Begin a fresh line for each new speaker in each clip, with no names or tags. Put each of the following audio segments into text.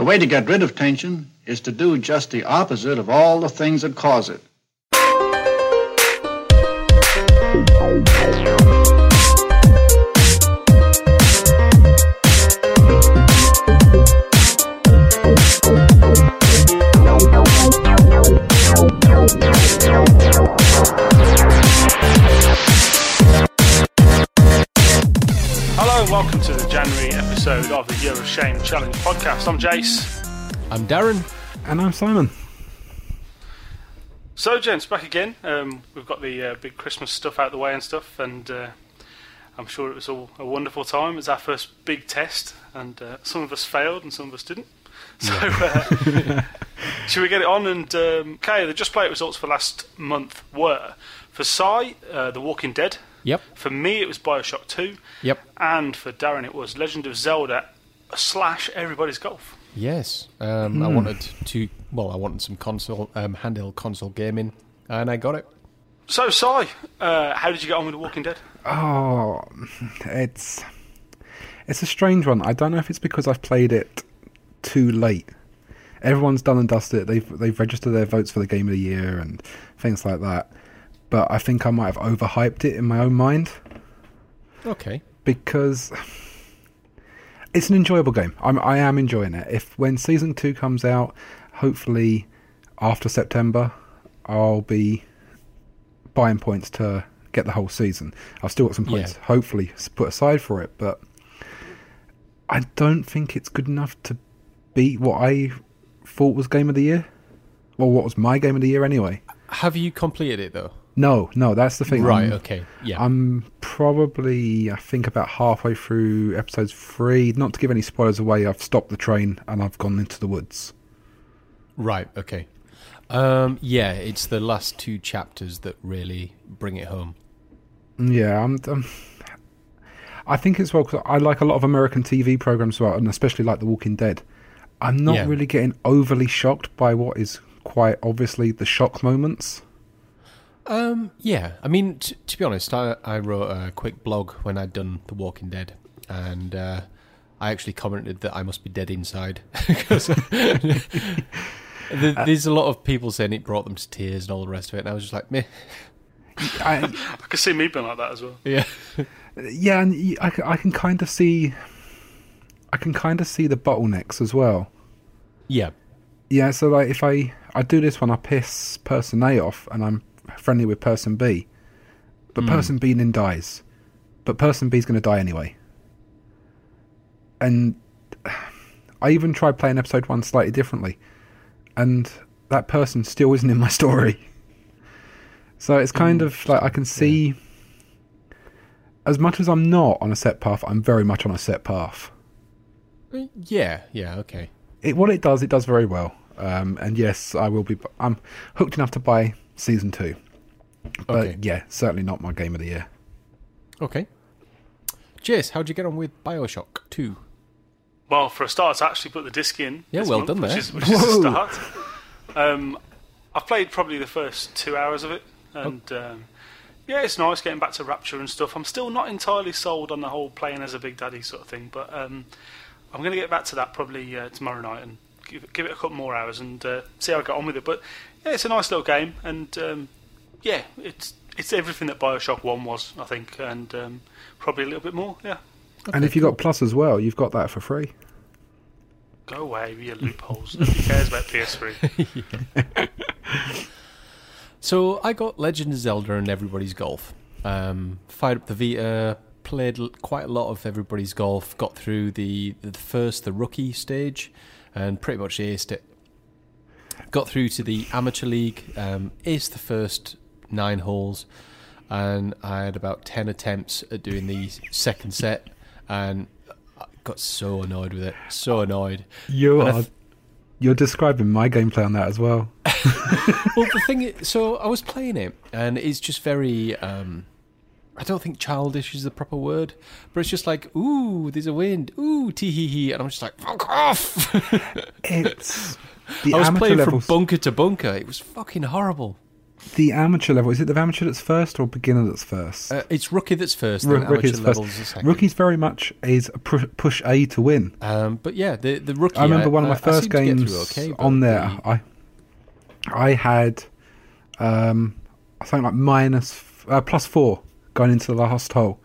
The way to get rid of tension is to do just the opposite of all the things that cause it.
Episode of the Year of Shame Challenge podcast. I'm Jace.
I'm Darren.
And I'm Simon.
So, gents, back again. Um, we've got the uh, big Christmas stuff out the way and stuff, and uh, I'm sure it was all a wonderful time. It was our first big test, and uh, some of us failed and some of us didn't. So, uh, should we get it on? And um, okay, the Just Play It results for last month were for Sai, uh, The Walking Dead.
Yep.
For me, it was Bioshock 2.
Yep.
And for Darren, it was Legend of Zelda slash Everybody's Golf.
Yes. Um, I wanted to. Well, I wanted some console, um, handheld console gaming, and I got it.
So, Sai, uh, how did you get on with The Walking Dead?
Oh, it's it's a strange one. I don't know if it's because I've played it too late. Everyone's done and dusted. They've they've registered their votes for the game of the year and things like that. But I think I might have overhyped it in my own mind
Okay.
because it's an enjoyable game. I'm I am enjoying it. If when season two comes out, hopefully after September, I'll be buying points to get the whole season. I've still got some points,
Yeah.
hopefully put aside for it, but I don't think it's good enough to beat what I thought was game of the year. Well, what was my game of the year anyway?
Have you completed it though?
No, no, that's the thing.
Right.
I'm-
okay. Yeah.
I'm probably, I think, about halfway through episodes three. Not to give any spoilers away, I've stopped the train and I've gone into the woods.
right. Okay. Um, yeah, it's the last two chapters that really bring it home.
Yeah, I'm. I'm I think it's well because I like a lot of American TV programs as well, and especially like The Walking Dead. I'm not
Yeah.
really getting overly shocked by what is quite obviously the shock moments.
Um, yeah. I mean, t- to be honest, I, I wrote a quick blog when I'd done The Walking Dead, and uh, I actually commented that I must be dead inside because there's a lot of people saying it brought them to tears and all the rest of it, and I was just like, meh.
I,
I could see me being like that as well.
Yeah.
yeah, and I can kind of see, I can kind of see the bottlenecks as well.
Yeah.
Yeah, so like if I I do this when I piss person A off and I'm friendly with person B, but person B then dies, but person B is going to die anyway. And I even tried playing episode one slightly differently, and that person still isn't in my story. So it's kind of like I can see, as much as I'm not on a set path, I'm very much on a set path
Uh, Yeah. Yeah. Okay.
it what it does, it does very well. Um, and yes, I will be. I'm hooked enough to buy season two, but
Okay.
yeah, certainly not my game of the year.
Okay. Jace, how'd you get on with Bioshock 2?
Well, for a start, I actually put the disc in.
Yeah, well
month,
done
which
there.
Is, which is a
Whoa.
start. Um, I've played probably the first two hours of it, and
Oh.
um, yeah, it's nice getting back to Rapture and stuff. I'm still not entirely sold on the whole playing as a Big Daddy sort of thing, but um, I'm going to get back to that probably uh, tomorrow night and give it, give it a couple more hours and uh, see how I get on with it. But yeah, it's a nice little game, and um, yeah, it's it's everything that Bioshock One was, I think, and um, probably a little bit more. Yeah.
and if you got Plus as well, you've got that for free.
Go away with your loopholes. Nobody cares about PS3.
So I got Legend of Zelda and Everybody's Golf. Um, fired up the Vita, played quite a lot of Everybody's Golf, got through the, the first, the rookie stage, and pretty much aced it. Got through to the Amateur League, um, aced the first nine holes, and I had about 10 attempts at doing the second set, and I got so annoyed with it. So annoyed.
You
and
are. You're describing my gameplay on that as well.
well, the thing is, so I was playing it, and it's just very. Um, I don't think childish is the proper word, but it's just like, ooh, there's a wind, ooh, tee hee hee, and I'm just like, fuck off.
It's the
I was playing
levels.
from bunker to bunker. It was fucking horrible.
the amateur level is it the amateur that's first or beginner that's first?
Uh, it's rookie that's first,
Ro-
then amateur
rookie's first.
second.
Rookie's very much is a pu- push A to win.
Um, but yeah, the the rookie.
I remember one of my
I
first games
okay,
on there.
the-
I I had um, I think like minus uh, plus four going into the last hole,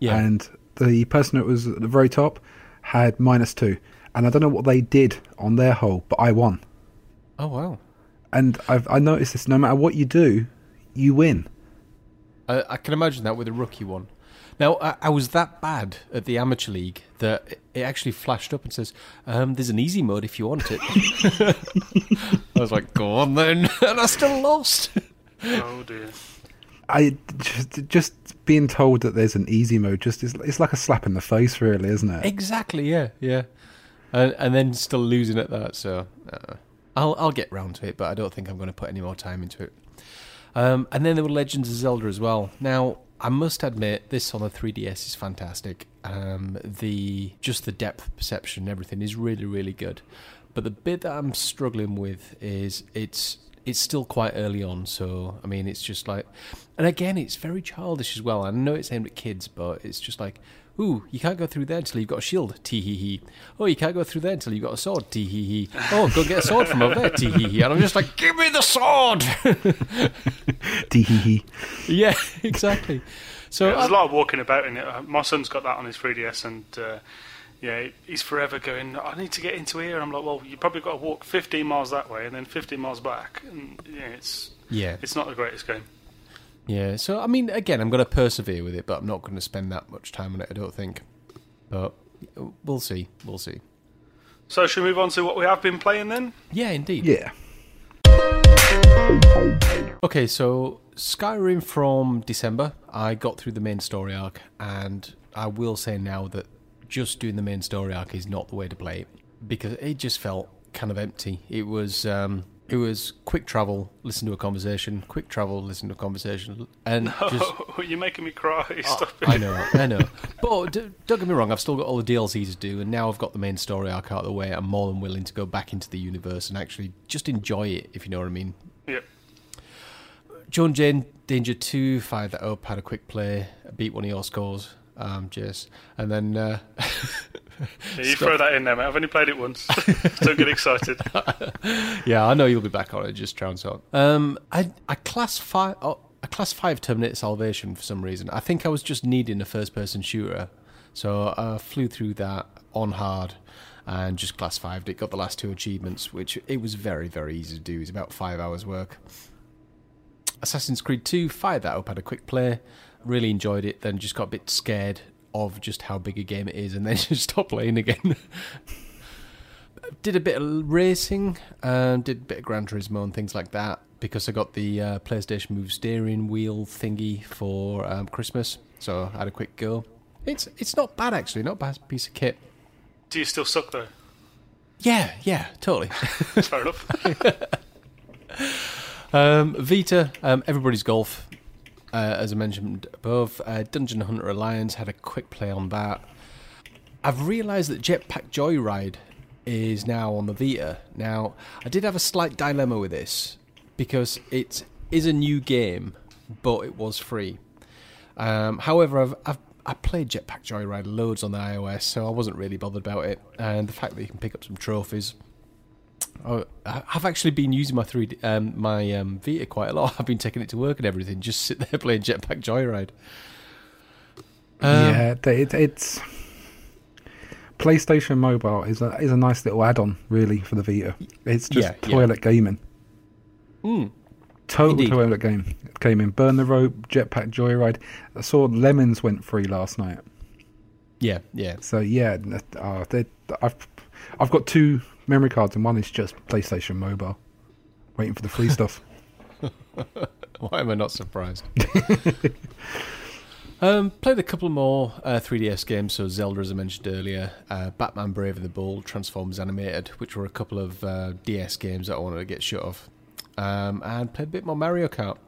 yeah,
and the person that was at the very top had minus two, and I don't know what they did on their hole, but I won.
Oh wow.
And I've I noticed this: no matter what you do, you win.
I, I can imagine that with a rookie one. Now, I, I was that bad at the amateur league that it- it actually flashed up and says, um, "There's an easy mode if you want it." I was like, "Go on then," and I still lost.
Oh dear.
I just, just being told that there's an easy mode just is it's like a slap in the face, really, isn't it?
exactly, yeah, yeah, and, and then still losing at that. So uh, I'll I'll get round to it, but I don't think I'm going to put any more time into it. Um, and then there were Legends of Zelda as well. Now, I must admit, this on the 3DS is fantastic. Um, the just the depth perception and everything is really, really good. But the bit that I'm struggling with is it's it's still quite early on. So I mean, it's just like, and again, it's very childish as well. I know it's aimed at kids, but it's just like. Ooh, you can't go through there until you've got a shield. Tee hee hee. Oh, you can't go through there until you've got a sword. Tee hee hee. Oh, go get a sword from over there. Tee hee hee. And I'm just like, give me the sword.
Tee hee hee.
Yeah, exactly. So
Yeah, there's
I-
a lot of walking about in it. Uh, My son's got that on his 3DS, and uh, yeah, he's forever going. I need to get into here. And I'm like, well, you probably got to walk 15 miles that way and then 15 miles back. And yeah, it's
yeah,
it's not the greatest game.
Yeah. So I mean, again, I'm going to persevere with it, but I'm not going to spend that much time on it. I don't think. But we'll see. We'll see.
So should we move on to what we have been playing then?
Yeah, indeed.
Yeah.
Okay, so Skyrim from December, I got through the main story arc, and I will say now that just doing the main story arc is not the way to play it because it just felt kind of empty. It was um, it was quick travel, listen to a conversation, quick travel, listen to a conversation, and just
Oh, you're making me cry. Stop it.
I know, I know. But d- don't get me wrong, I've still got all the DLC to do, and now I've got the main story arc out of the way. I'm more than willing to go back into the universe and actually just enjoy it, if you know what I mean.
Yep.
John Jane, Danger 2, fired that up, had a quick play, beat one of your scores, um, Jess. And then, uh,
Yeah, you throw that in there, mate. I've only played it once. Don't get excited.
yeah, I know you'll be back on it, just trounce on. Um, I, I class five, oh, I class five Terminator Salvation for some reason. I think I was just needing a first person shooter. So I flew through that on hard and just class fived it, got the last two achievements, which it was very, very easy to do. It's about five hours work. Assassin's Creed 2, fired that up, had a quick play, really enjoyed it, then just got a bit scared of just how big a game it is, and then just stopped playing again. did a bit of racing, um, did a bit of Gran Turismo and things like that, because I got the uh, PlayStation Move steering wheel thingy for um, Christmas, so I had a quick go. It's it's not bad actually, not a bad piece of kit.
Do you still suck though?
Yeah, yeah, totally.
Fair enough.
Um, Vita, um, everybody's golf, uh, as I mentioned above. Uh, Dungeon Hunter Alliance had a quick play on that. I've realised that Jetpack Joyride is now on the Vita. Now, I did have a slight dilemma with this because it is a new game, but it was free. Um, however, I've, I've I played Jetpack Joyride loads on the iOS, so I wasn't really bothered about it. And the fact that you can pick up some trophies, I- I've actually been using my three um, my um, Vita quite a lot. I've been taking it to work and everything. Just sit there playing Jetpack Joyride. Um,
yeah, it, it's PlayStation Mobile is a is a nice little add-on, really, for the Vita. It's just
Yeah, yeah.
toilet gaming,
mm,
total
Indeed.
toilet game gaming. Burn the rope, Jetpack Joyride. I saw Lemons went free last night,
yeah, yeah.
so yeah, uh, I've I've got two memory cards, and one is just PlayStation Mobile, waiting for the free stuff.
Why am I not surprised? um, played a couple more uh, 3DS games. So Zelda, as I mentioned earlier, uh, Batman: Brave and the Bold, Transformers Animated, which were a couple of uh, DS games that I wanted to get shut off, um, and played a bit more Mario Kart.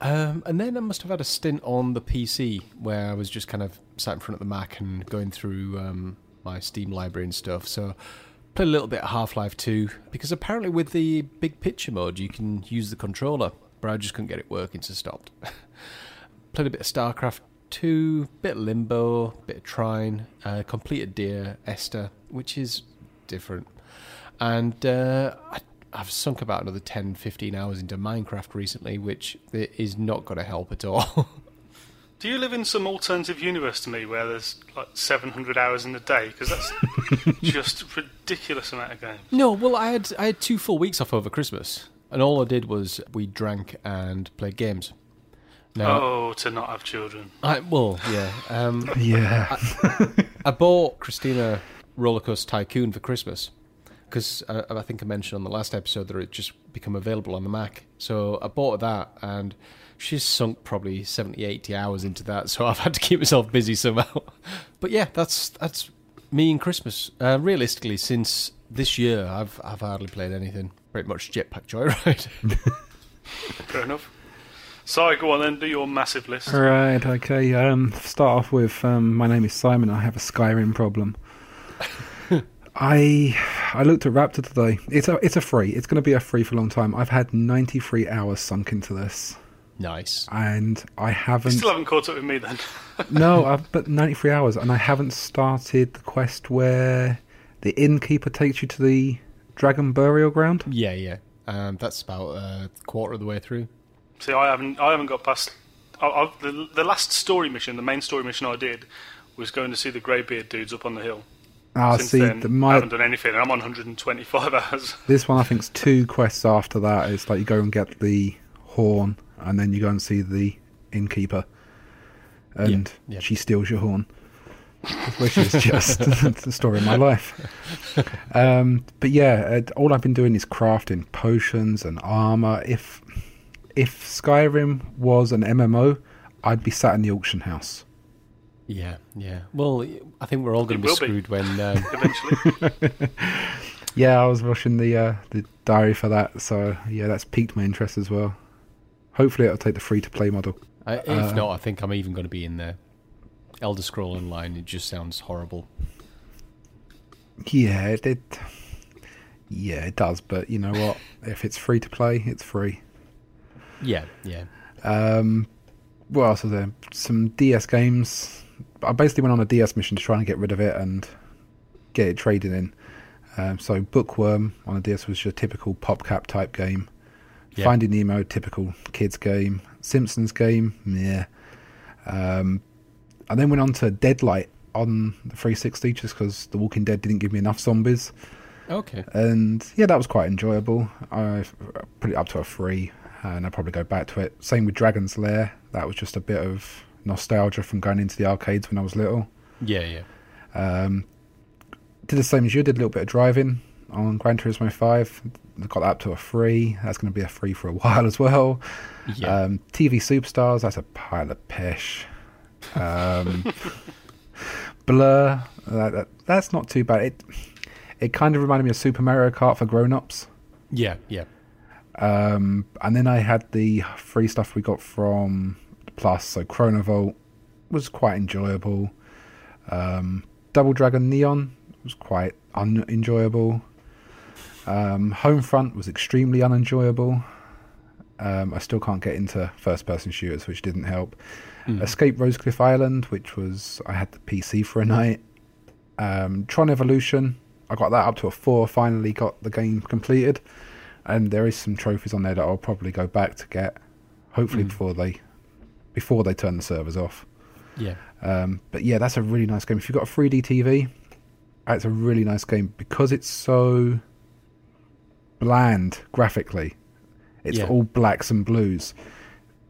Um, and then I must have had a stint on the PC where I was just kind of sat in front of the Mac and going through um, my Steam library and stuff. So played a little bit of Half Life 2 because apparently with the big picture mode you can use the controller. but I just couldn't get it working, so stopped. Played a bit of StarCraft 2, bit of Limbo, bit of Trine, uh, completed Dear Esther, which is different. And uh, I, I've sunk about another 10, 15 hours into Minecraft recently, which is not going to help at all.
Do you live in some alternative universe to me where there's like 700 hours in a day? Because that's just a ridiculous amount of games.
No, well, I had I had two full weeks off over Christmas, and all I did was we drank and played games.
Now, oh, to not have children.
I, well, yeah. Um,
yeah.
I, I, bought Christina Rollercoaster Tycoon for Christmas because I, I, think I mentioned on the last episode that it just become available on the Mac. So I bought that and she's sunk probably 70, 80 hours into that. So I've had to keep myself busy somehow. but yeah, that's that's me and Christmas. Uh, realistically, since this year, I've I've hardly played anything. Pretty much Jetpack Joyride.
Fair enough. Sorry, go on then. Do your massive list.
All right. Okay. Um, start off with um, my name is Simon. I have a Skyrim problem. I I looked at Raptr today. It's a it's a free. It's going to be a free for a long time. I've had 93 hours sunk into this.
Nice.
And I haven't.
You still haven't caught up with me then.
no, I've, but 93 hours, and I haven't started the quest where the innkeeper takes you to the dragon burial ground.
Yeah, yeah. Um, that's about a quarter of the way through.
See, I haven't, I haven't got past. I, I, the, the last story mission, the main story mission I did, was going to see the greybeard dudes up on the hill.
Ah, Since see,
then,
the, my,
I haven't done anything. I'm on 125 hours.
This one, I think, is two quests after that. It's like you go and get the horn, and then you go and see the innkeeper, and yeah, yeah. she steals your horn, which is just the story of my life. Um, but yeah, all I've been doing is crafting potions and armor. If if Skyrim was an MMO, I'd be sat in the auction house.
Yeah, yeah. Well, I think we're all going to be screwed be. when
um... eventually.
yeah, I was watching the uh, the diary for that, so yeah, that's piqued my interest as well. Hopefully, it'll take the free to play model.
If uh, not, I think I'm even going to be in there. Elder Scroll Online. It just sounds horrible.
Yeah, it, it yeah, it does. But you know what? if it's free to play, it's free.
Yeah, yeah.
Um, what else was there? Some DS games. I basically went on a DS mission to try and get rid of it and get it traded in. Um, so Bookworm on a DS was your typical PopCap type game. Yeah. Finding Nemo, typical kids game. Simpsons game, yeah. Um, I then went on to Deadlight on the 360 just because The Walking Dead didn't give me enough zombies.
Okay.
And yeah, that was quite enjoyable. I put it up to a three and I'll probably go back to it. Same with Dragon's Lair. That was just a bit of nostalgia from going into the arcades when I was little.
Yeah, yeah.
Um, did the same as you. Did a little bit of driving on Gran Turismo Five. Got that up to a free. That's going to be a free for a while as well. Yeah. Um, TV Superstars. That's a pile of pish. Um, Blur. That, that, that's not too bad. It it kind of reminded me of Super Mario Kart for grown-ups.
Yeah, yeah.
Um, and then I had the free stuff we got from Plus. So Chronovolt was quite enjoyable. Um, Double Dragon Neon was quite unenjoyable. Um, Homefront was extremely unenjoyable. Um, I still can't get into first person shooters, which didn't help. Mm. Escape Rosecliff Island, which was I had the PC for a night. Um, Tron Evolution, I got that up to a four. Finally got the game completed and there is some trophies on there that I'll probably go back to get, hopefully mm. before they before they turn the servers off.
Yeah.
Um, but yeah, that's a really nice game. If you've got a 3D TV, it's a really nice game because it's so bland graphically. It's yeah. all blacks and blues.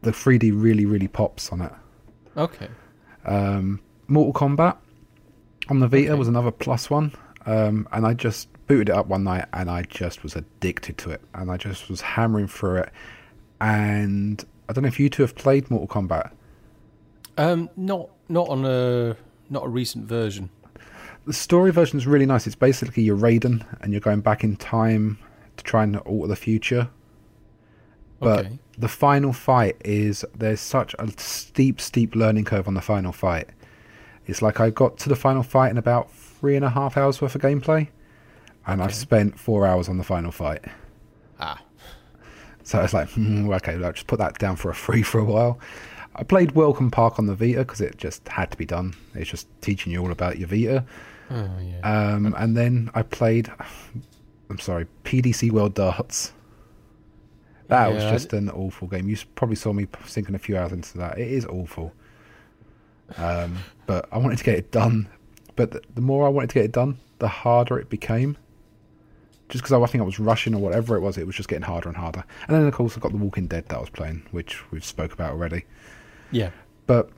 The 3D really, really pops on it.
Okay.
Um, Mortal Kombat on the Vita okay. was another plus one, um, and I just booted it up one night and I just was addicted to it, and I just was hammering through it. And I don't know if you two have played Mortal Kombat.
Um, not not on a not a recent version.
The story version is really nice. It's basically you're Raiden and you're going back in time to try and alter the future. But okay. the final fight is there's such a steep, steep learning curve on the final fight. It's like I got to the final fight in about three and a half hours worth of gameplay and okay. I've spent four hours on the final fight.
Ah.
So I was like, hmm, okay, I'll just put that down for a free for a while. I played Welcome Park on the Vita because it just had to be done. It's just teaching you all about your Vita.
Oh yeah.
Um, and then I played, I'm sorry, PDC World Darts. That was
Yeah, I
just an awful game. You probably saw me sinking a few hours into that. It is awful. Um, but I wanted to get it done. But the, the more I wanted to get it done, the harder it became. Just because I think I was rushing or whatever it was, it was just getting harder and harder. And then of course I got The Walking Dead that I was playing, which we've spoke about already.
yeah.
But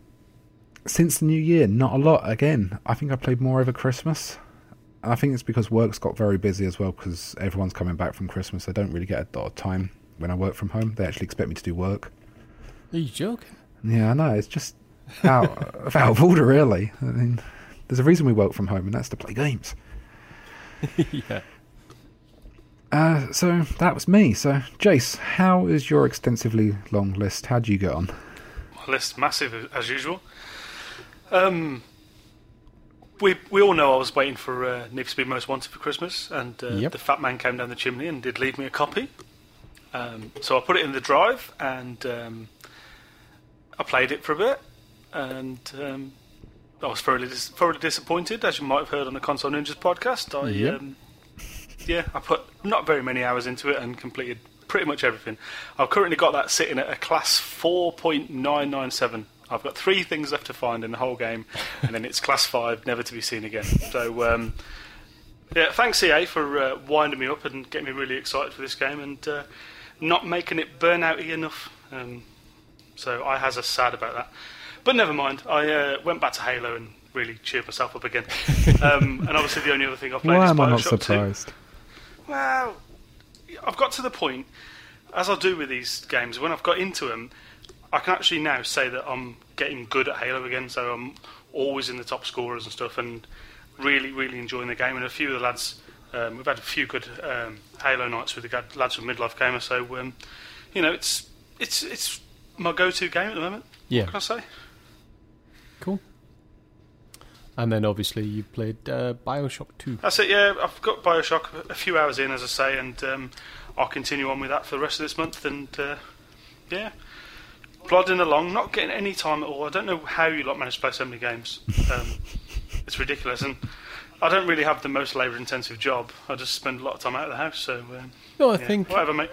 since the new year, not a lot. Again, I think I played more over Christmas. And I think it's because work's got very busy as well because everyone's coming back from Christmas. I don't really get a lot of time when I work from home. They actually expect me to do work.
Are you joking?
Yeah, I know. It's just out, out of order, really. I mean, there's a reason we work from home, and that's to play games.
yeah.
Uh, so that was me. So, Jace, how is your extensively long list? How do you get on?
My list massive as usual. Um, we we all know I was waiting for uh, Need for Speed Most Wanted for Christmas, and uh,
Yep.
the fat man came down the chimney and did leave me a copy. Um, so I put it in the drive, and um, I played it for a bit, and um, I was thoroughly dis- thoroughly disappointed, as you might have heard on the Console Ninjas podcast. I
Yep.
um, yeah, I put not very many hours into it and completed pretty much everything. I've currently got that sitting at a class 4.997. I've got three things left to find in the whole game, and then it's class 5, never to be seen again. So, um, yeah, thanks EA for uh, winding me up and getting me really excited for this game and uh, not making it burnouty enough. Um, so I has a sad about that. But never mind. I uh, went back to Halo and really cheered myself up again. Um, and obviously the only other thing I've played
Why
is
am I not
Bioshock 2.
surprised?
Well, I've got to the point, as I do with these games, when I've got into them, I can actually now say that I'm getting good at Halo again. So I'm always in the top scorers and stuff, and really, really enjoying the game. And a few of the lads, um, we've had a few good um, Halo nights with the lads from Midlife Gamer. So um, you know, it's it's it's my go-to game at the moment.
Yeah.
What can I say?
Cool. And then obviously you played uh, Bioshock 2.
That's it. Yeah, I've got Bioshock a few hours in, as I say, and um, I'll continue on with that for the rest of this month. And uh, yeah, plodding along, not getting any time at all. I don't know how you lot manage to play so many games. Um, it's ridiculous, and I don't really have the most labour-intensive job. I just spend a lot of time out of the house. So um,
No, I
yeah,
think
whatever, mate.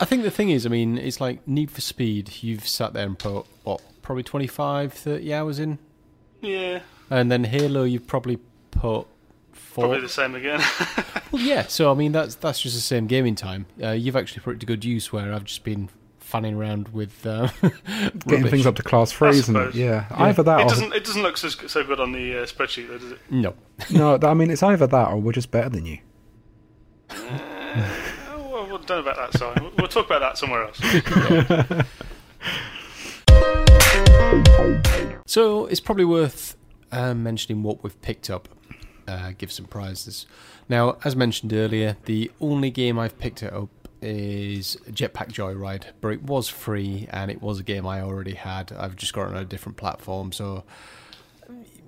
I think the thing is, I mean, it's like Need for Speed. You've sat there and put what, probably 25, 30 hours in,
Yeah,
and then Halo, you've probably put four.
probably the same again.
Well, yeah. So I mean, that's that's just the same gaming time. Uh, you've actually put it to good use. Where I've just been fanning around with uh,
Getting
rubbish.
things up to class three, isn't it?
suppose.
Yeah. Either that
it
or
doesn't. It doesn't look so, so good on the uh, spreadsheet, though, does it?
No.
no. I mean, it's either that or we're just better than you.
Oh, well, we'll don't know about that. Sorry, We'll- we'll talk about that somewhere else.
So it's probably worth uh, mentioning what we've picked up. Uh, give some prizes. Now, as mentioned earlier, the only game I've picked it up is Jetpack Joyride, but it was free and it was a game I already had. I've just got it on a different platform, so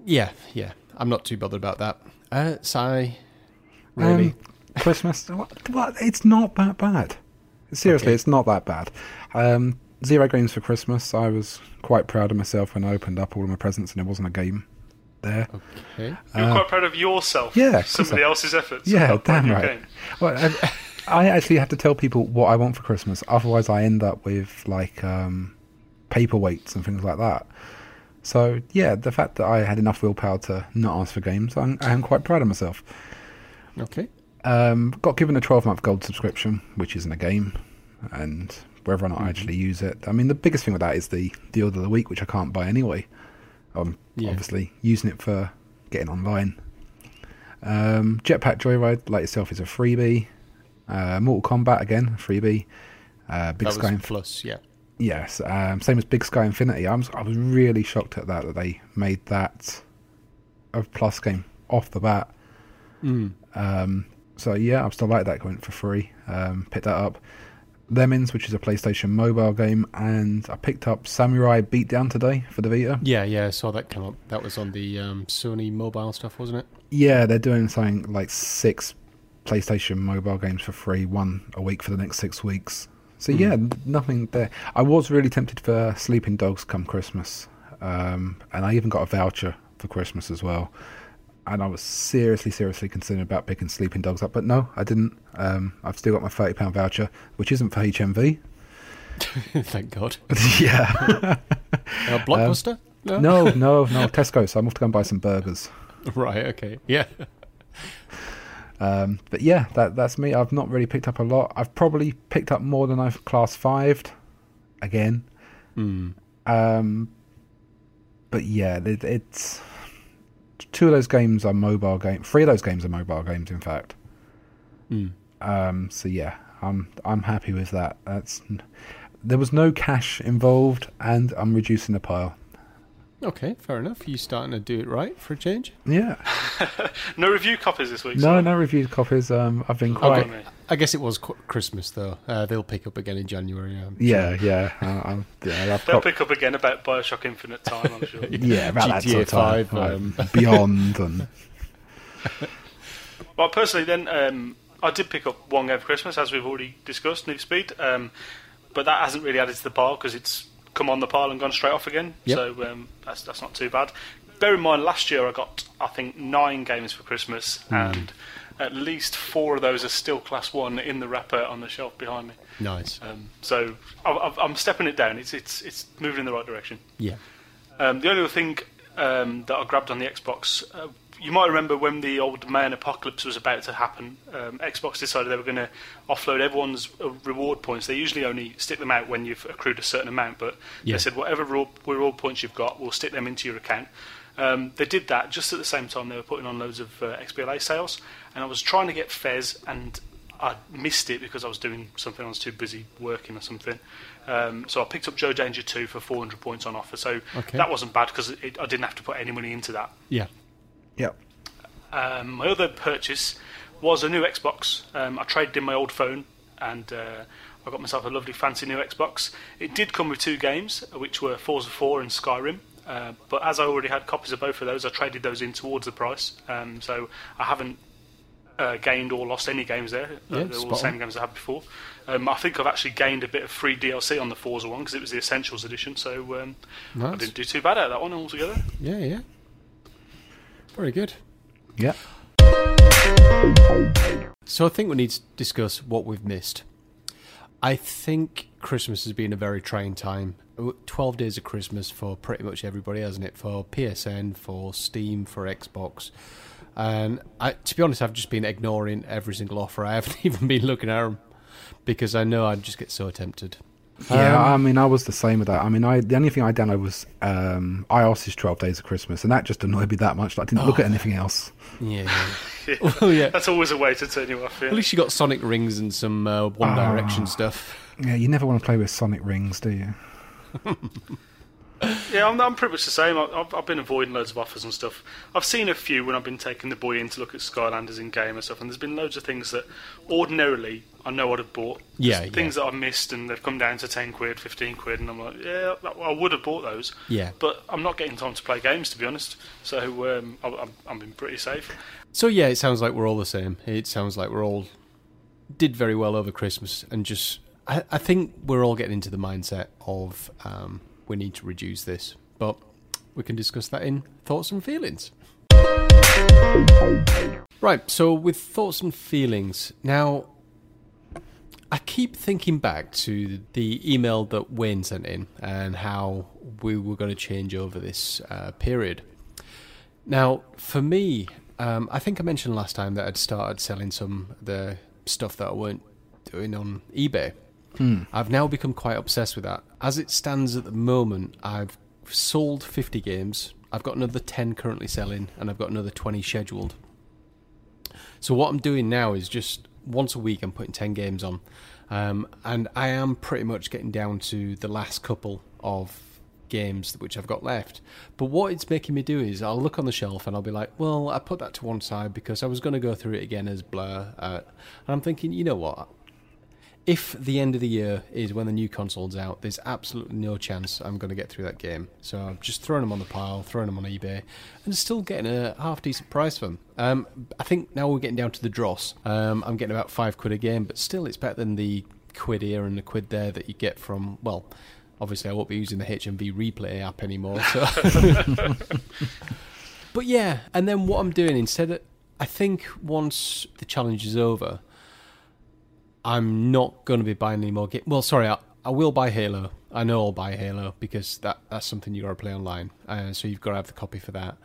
yeah, yeah, I'm not too bothered about that. Uh, Sai, really?
Um, Christmas. what, what? It's not that bad. Seriously,
Okay.
it's not that bad. Um, zero games for Christmas. I was quite proud of myself when I opened up all of my presents and there wasn't a game there.
okay.
You're
Uh,
quite proud of yourself.
yeah,
somebody
course
else's efforts.
Yeah, damn
your
right.
game.
Well, I, I actually have to tell people what I want for Christmas. Otherwise, I end up with like um, paperweights and things like that. So yeah, the fact that I had enough willpower to not ask for games, I'm, I am quite proud of myself.
Okay.
Um, got given a 12 month gold subscription, which isn't a game, and whether or not I actually use it. I mean, the biggest thing with that is the deal of the week, which I can't buy anyway. I'm
Yeah.
obviously using it for getting online. Um, Jetpack Joyride, like itself, is a freebie. Uh, Mortal Kombat again, freebie. Uh, Big
that
Sky, Inf-
plus, yeah.
yes, um, same as Big Sky Infinity. I was I was really shocked at that that they made that a plus game off the bat.
Mm.
Um, so yeah, I'm still like that going for free. Um, picked that up. Lemons, which is a PlayStation mobile game, and I picked up Samurai Beatdown today for the Vita.
Yeah, yeah, I saw that come up. That was on the um, Sony mobile stuff, wasn't it?
Yeah, they're doing something like six PlayStation mobile games for free, one a week for the next six weeks. So yeah, n- nothing there. I was really tempted for Sleeping Dogs come Christmas, um, and I even got a voucher for Christmas as well. And I was seriously, seriously considering about picking Sleeping Dogs up, but no, I didn't. Um, I've still got my thirty pound voucher, which isn't for HMV.
Thank God.
yeah,
Uh, Blockbuster?
no, no, no, Tesco. So I'm off to go and buy some burgers.
Right. Okay. Yeah.
Um, but yeah, that that's me. I've not really picked up a lot. I've probably picked up more than I've class fived. Again,
Hmm.
um, but yeah, it, it's two of those games are mobile games. Three of those games are mobile games, in fact.
Hmm.
Um, so yeah, I'm I'm happy with that. That's there was no cash involved, and I'm reducing the pile.
Okay. Fair enough. You starting to do it right for a change?
Yeah,
No review copies this week.
no,
so-
no reviewed copies. Um, I've been quite.
Okay.
I guess it was Christmas though. Uh, they'll pick up again in January. Um,
Yeah, yeah, uh, I'm, yeah. I've
They'll
got,
pick up again about Bioshock Infinite time, I'm sure.
yeah, about that sort of time.
5,
Like,
um.
Beyond and
Well, personally, then um, I did pick up one game for Christmas, as we've already discussed, Need Speed, um, but that hasn't really added to the pile because it's come on the pile and gone straight off again.
Yep.
So um, that's that's not too bad. Bear in mind, last year I got I think nine games for Christmas, and at least four of those are still Class One in the wrapper on the shelf behind me.
Nice.
Um, so I- I'm stepping it down. It's it's it's moving in the right direction.
Yeah.
Um, the only other thing um, that I grabbed on the Xbox, uh, you might remember when the old Mayan apocalypse was about to happen, um, Xbox decided they were going to offload everyone's uh, reward points. They usually only stick them out when you've accrued a certain amount, but
Yeah.
they said whatever reward, reward points you've got, we'll stick them into your account. Um, they did that just at the same time they were putting on loads of uh, XBLA sales, and I was trying to get Fez, and I missed it because I was doing something. I was too busy working or something. Um, so I picked up Joe Danger 2 for 400 points on offer. So
Okay.
that wasn't bad because I didn't have to put any money into that.
Yeah.
Yep.
Um, my other purchase was a new Xbox. Um, I traded in my old phone and uh, I got myself a lovely fancy new Xbox. It did come with two games, which were Forza 4 and Skyrim. Uh, but as I already had copies of both of those, I traded those in towards the price. Um, so I haven't uh, gained or lost any games there. Uh,
Yeah,
they're all the same
on.
games I had before. Um, I think I've actually gained a bit of free DLC on the Forza one because it was the Essentials edition. So um, I didn't do too bad out of that one altogether.
Yeah. Yeah. Very good.
Yeah.
So I think we need to discuss what we've missed. I think Christmas has been a very trying time. Twelve days of Christmas for pretty much everybody, hasn't it? For PSN, for Steam, for Xbox, and I, to be honest, I've just been ignoring every single offer. I haven't even been looking at them because I know I'd just get so tempted.
Yeah,
Um,
I mean, I was the same with that. I mean, I the only thing I downloaded was um, iOS's Twelve Days of Christmas, and that just annoyed me that much. That I didn't look
Oh.
at anything else.
Yeah, yeah.
Yeah.
well, yeah.
That's always a way to turn you off. Yeah.
At least you got Sonic rings and some uh, One
Ah.
Direction stuff.
Yeah, you never want to play with Sonic rings, do you?
Yeah, I'm, I'm pretty much the same. I- I've, I've been avoiding loads of offers and stuff. I've seen a few when I've been taking the boy in to look at Skylanders in game and stuff, and there's been loads of things that ordinarily I know I'd have bought.
Yeah,
Just things that I missed and they've come down to 10 quid, 15 quid, and I'm like, yeah, I would have bought those.
Yeah.
But I'm not getting time to play games, to be honest. So um, I- I'm, I'm being pretty safe.
So yeah, it sounds like we're all the same. It sounds like we're all did very well over Christmas, and just I, I think we're all getting into the mindset of um, we need to reduce this, but we can discuss that in thoughts and feelings. Right. So with thoughts and feelings now. I keep thinking back to the email that Wayne sent in and how we were going to change over this uh, period. Now, for me, um, I think I mentioned last time that I'd started selling some the stuff that I weren't doing on eBay. I've now become quite obsessed with that. As it stands at the moment, I've sold 50 games. I've got another 10 currently selling, and I've got another 20 scheduled. So what I'm doing now is just once a week I'm putting 10 games on. Um, and I am pretty much getting down to the last couple of games which I've got left. But what it's making me do is I'll look on the shelf and I'll be like, well, I put that to one side because I was going to go through it again as Blur. Uh, and I'm thinking, you know what? If the end of the year is when the new console's out, there's absolutely no chance I'm going to get through that game. So I'm just throwing them on the pile, throwing them on eBay, and still getting a half decent price for them. Um, I think now we're getting down to the dross. Um, I'm getting about five quid a game, but still it's better than the quid here and the quid there that you get from well. Obviously, I won't be using the HMV replay app anymore. So, but yeah, and then what I'm doing instead of, I think once the challenge is over, I'm not going to be buying any more games. Well, sorry, I, I will buy Halo. I know I'll buy Halo because that that's something you got to play online. Uh, so you've got to have the copy for that.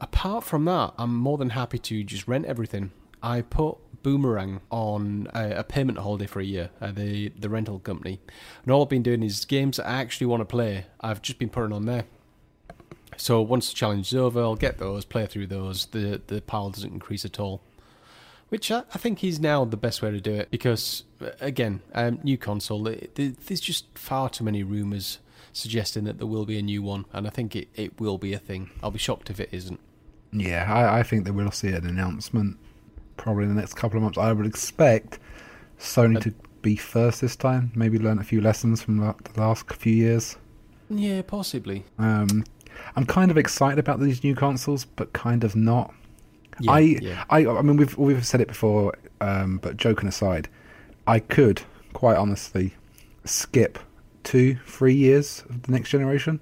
Apart from that, I'm more than happy to just rent everything. I put Boomerang on a, a payment holiday for a year, uh, the the rental company, and all I've been doing is games I actually want to play. I've just been putting on there. So once the challenge is over, I'll get those, play through those. The the pile doesn't increase at all which I, I, think is now the best way to do it because uh, again, um, new console. It, there's just far too many rumours suggesting that there will be a new one, and I think it, it will be a thing. I'll be shocked if it isn't.
Yeah, I, I think that we'll see an announcement probably in the next couple of months. I would expect Sony uh, to be first this time. Maybe learn a few lessons from the last few years.
Yeah, possibly.
Um, I'm kind of excited about these new consoles, but kind of not. Yeah, I, yeah. I, I mean, we've we've said it before, um, but joking aside, I could quite honestly skip two, three years of the next generation.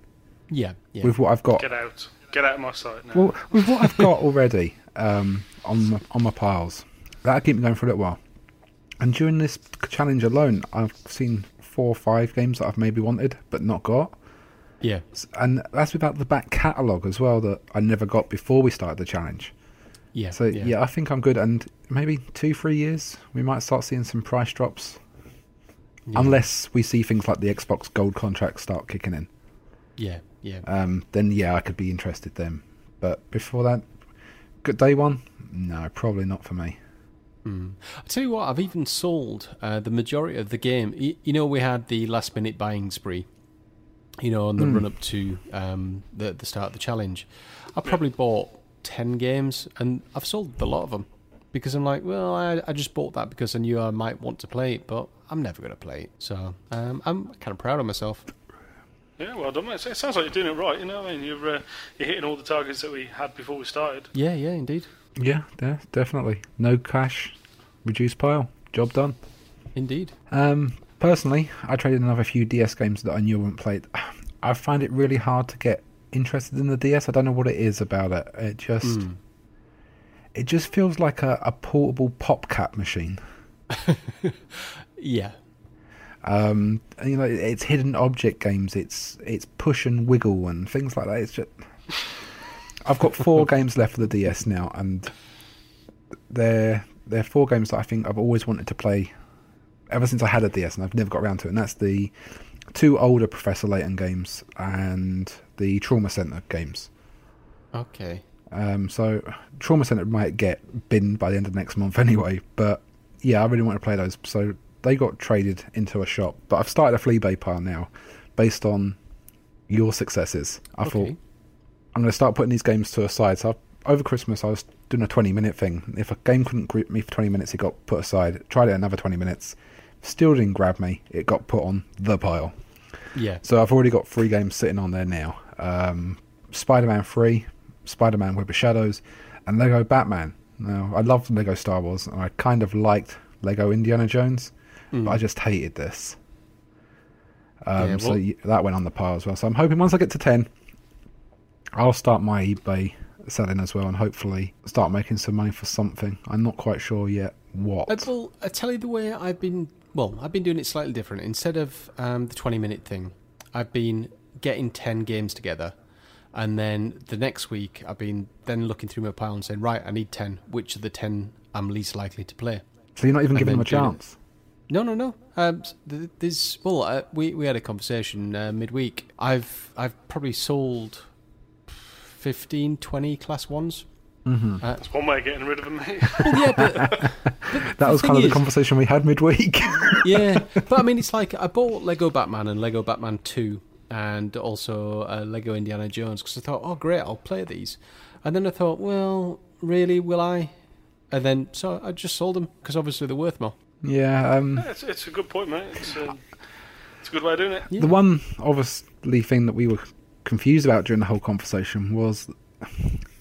Yeah, yeah.
With what I've got.
Get out. Get out of my sight now.
Well, with what I've got already um, on my, on my piles, that'll keep me going for a little while. And during this challenge alone, I've seen four or five games that I've maybe wanted but not got.
Yeah.
And that's without the back catalogue as well that I never got before we started the challenge.
Yeah.
So
yeah.
yeah. I think I'm good, and maybe two, three years we might start seeing some price drops, yeah. unless we see things like the Xbox Gold contracts start kicking in.
Yeah, yeah.
Um, then yeah, I could be interested then, but before that, good day one, no, probably not for me.
Mm. I tell you what, I've even sold uh, the majority of the game. You, you, know, we had the last minute buying spree. You know, on the mm. run up to um, the the start of the challenge, I probably bought 10 games, and I've sold a lot of them because I'm like, well, I, I just bought that because I knew I might want to play it, but I'm never going to play it. So um, I'm kind of proud of myself.
Yeah, well done, mate. It sounds like you're doing it right. You know, I mean, you're uh, you're hitting all the targets that we had before we started.
Yeah, yeah, indeed.
Yeah, yeah, definitely. No cash, reduced pile, job done.
Indeed.
Um, personally, I traded another few DS games that I knew I wouldn't play. I find it really hard to get interested in the DS. I don't know what it is about it. It just mm. it just feels like a, a portable pop cap machine.
yeah.
Um, you know, it's hidden object games. It's it's push and wiggle and things like that. It's just. I've got four games left for the DS now, and they're they're four games that I think I've always wanted to play ever since I had a DS, and I've never got around to it. And that's the two older Professor Layton games and the Trauma Center games.
Okay.
Um, so Trauma Center might get binned by the end of next month anyway, but yeah, I really want to play those. So they got traded into a shop, but I've started a flea bay pile now, based on your successes. I okay. thought I'm going to start putting these games to a side. So I've, over Christmas, I was doing a 20 minute thing. If a game couldn't grip me for 20 minutes, it got put aside. Tried it another 20 minutes, still didn't grab me. It got put on the pile.
Yeah.
So I've already got three games sitting on there now. Um, Spider-Man 3, Spider-Man Web of Shadows, and Lego Batman. Now, I loved Lego Star Wars, and I kind of liked Lego Indiana Jones, mm. but I just hated this. Um, yeah, well, so that went on the pile as well. So I'm hoping once I get to 10, I'll start my eBay selling as well, and hopefully start making some money for something. I'm not quite sure yet what.
Uh, well, I tell you the way I've been. Well, I've been doing it slightly different. Instead of um, the 20 minute thing, I've been getting 10 games together. And then the next week, I've been then looking through my pile and saying, right, I need 10. Which of the 10 I'm least likely to play?
So you're not even and giving them a chance?
It. No, no, no. Um, there's well, uh, we we had a conversation uh, midweek. I've I've probably sold 15, 20 class ones.
Mm-hmm.
Uh, That's one way of getting rid of them,
mate. well, yeah, but,
but that was kind of is, the conversation we had midweek.
yeah, but I mean, it's like I bought Lego Batman and Lego Batman Two and also uh, Lego Indiana Jones because I thought, oh great, I'll play these, and then I thought, well, really, will I? And then so I just sold them because obviously they're worth more.
Yeah, um,
yeah it's, it's, a good point, mate. It's, uh, it's a good way of doing it.
Yeah. The one obviously thing that we were confused about during the whole conversation was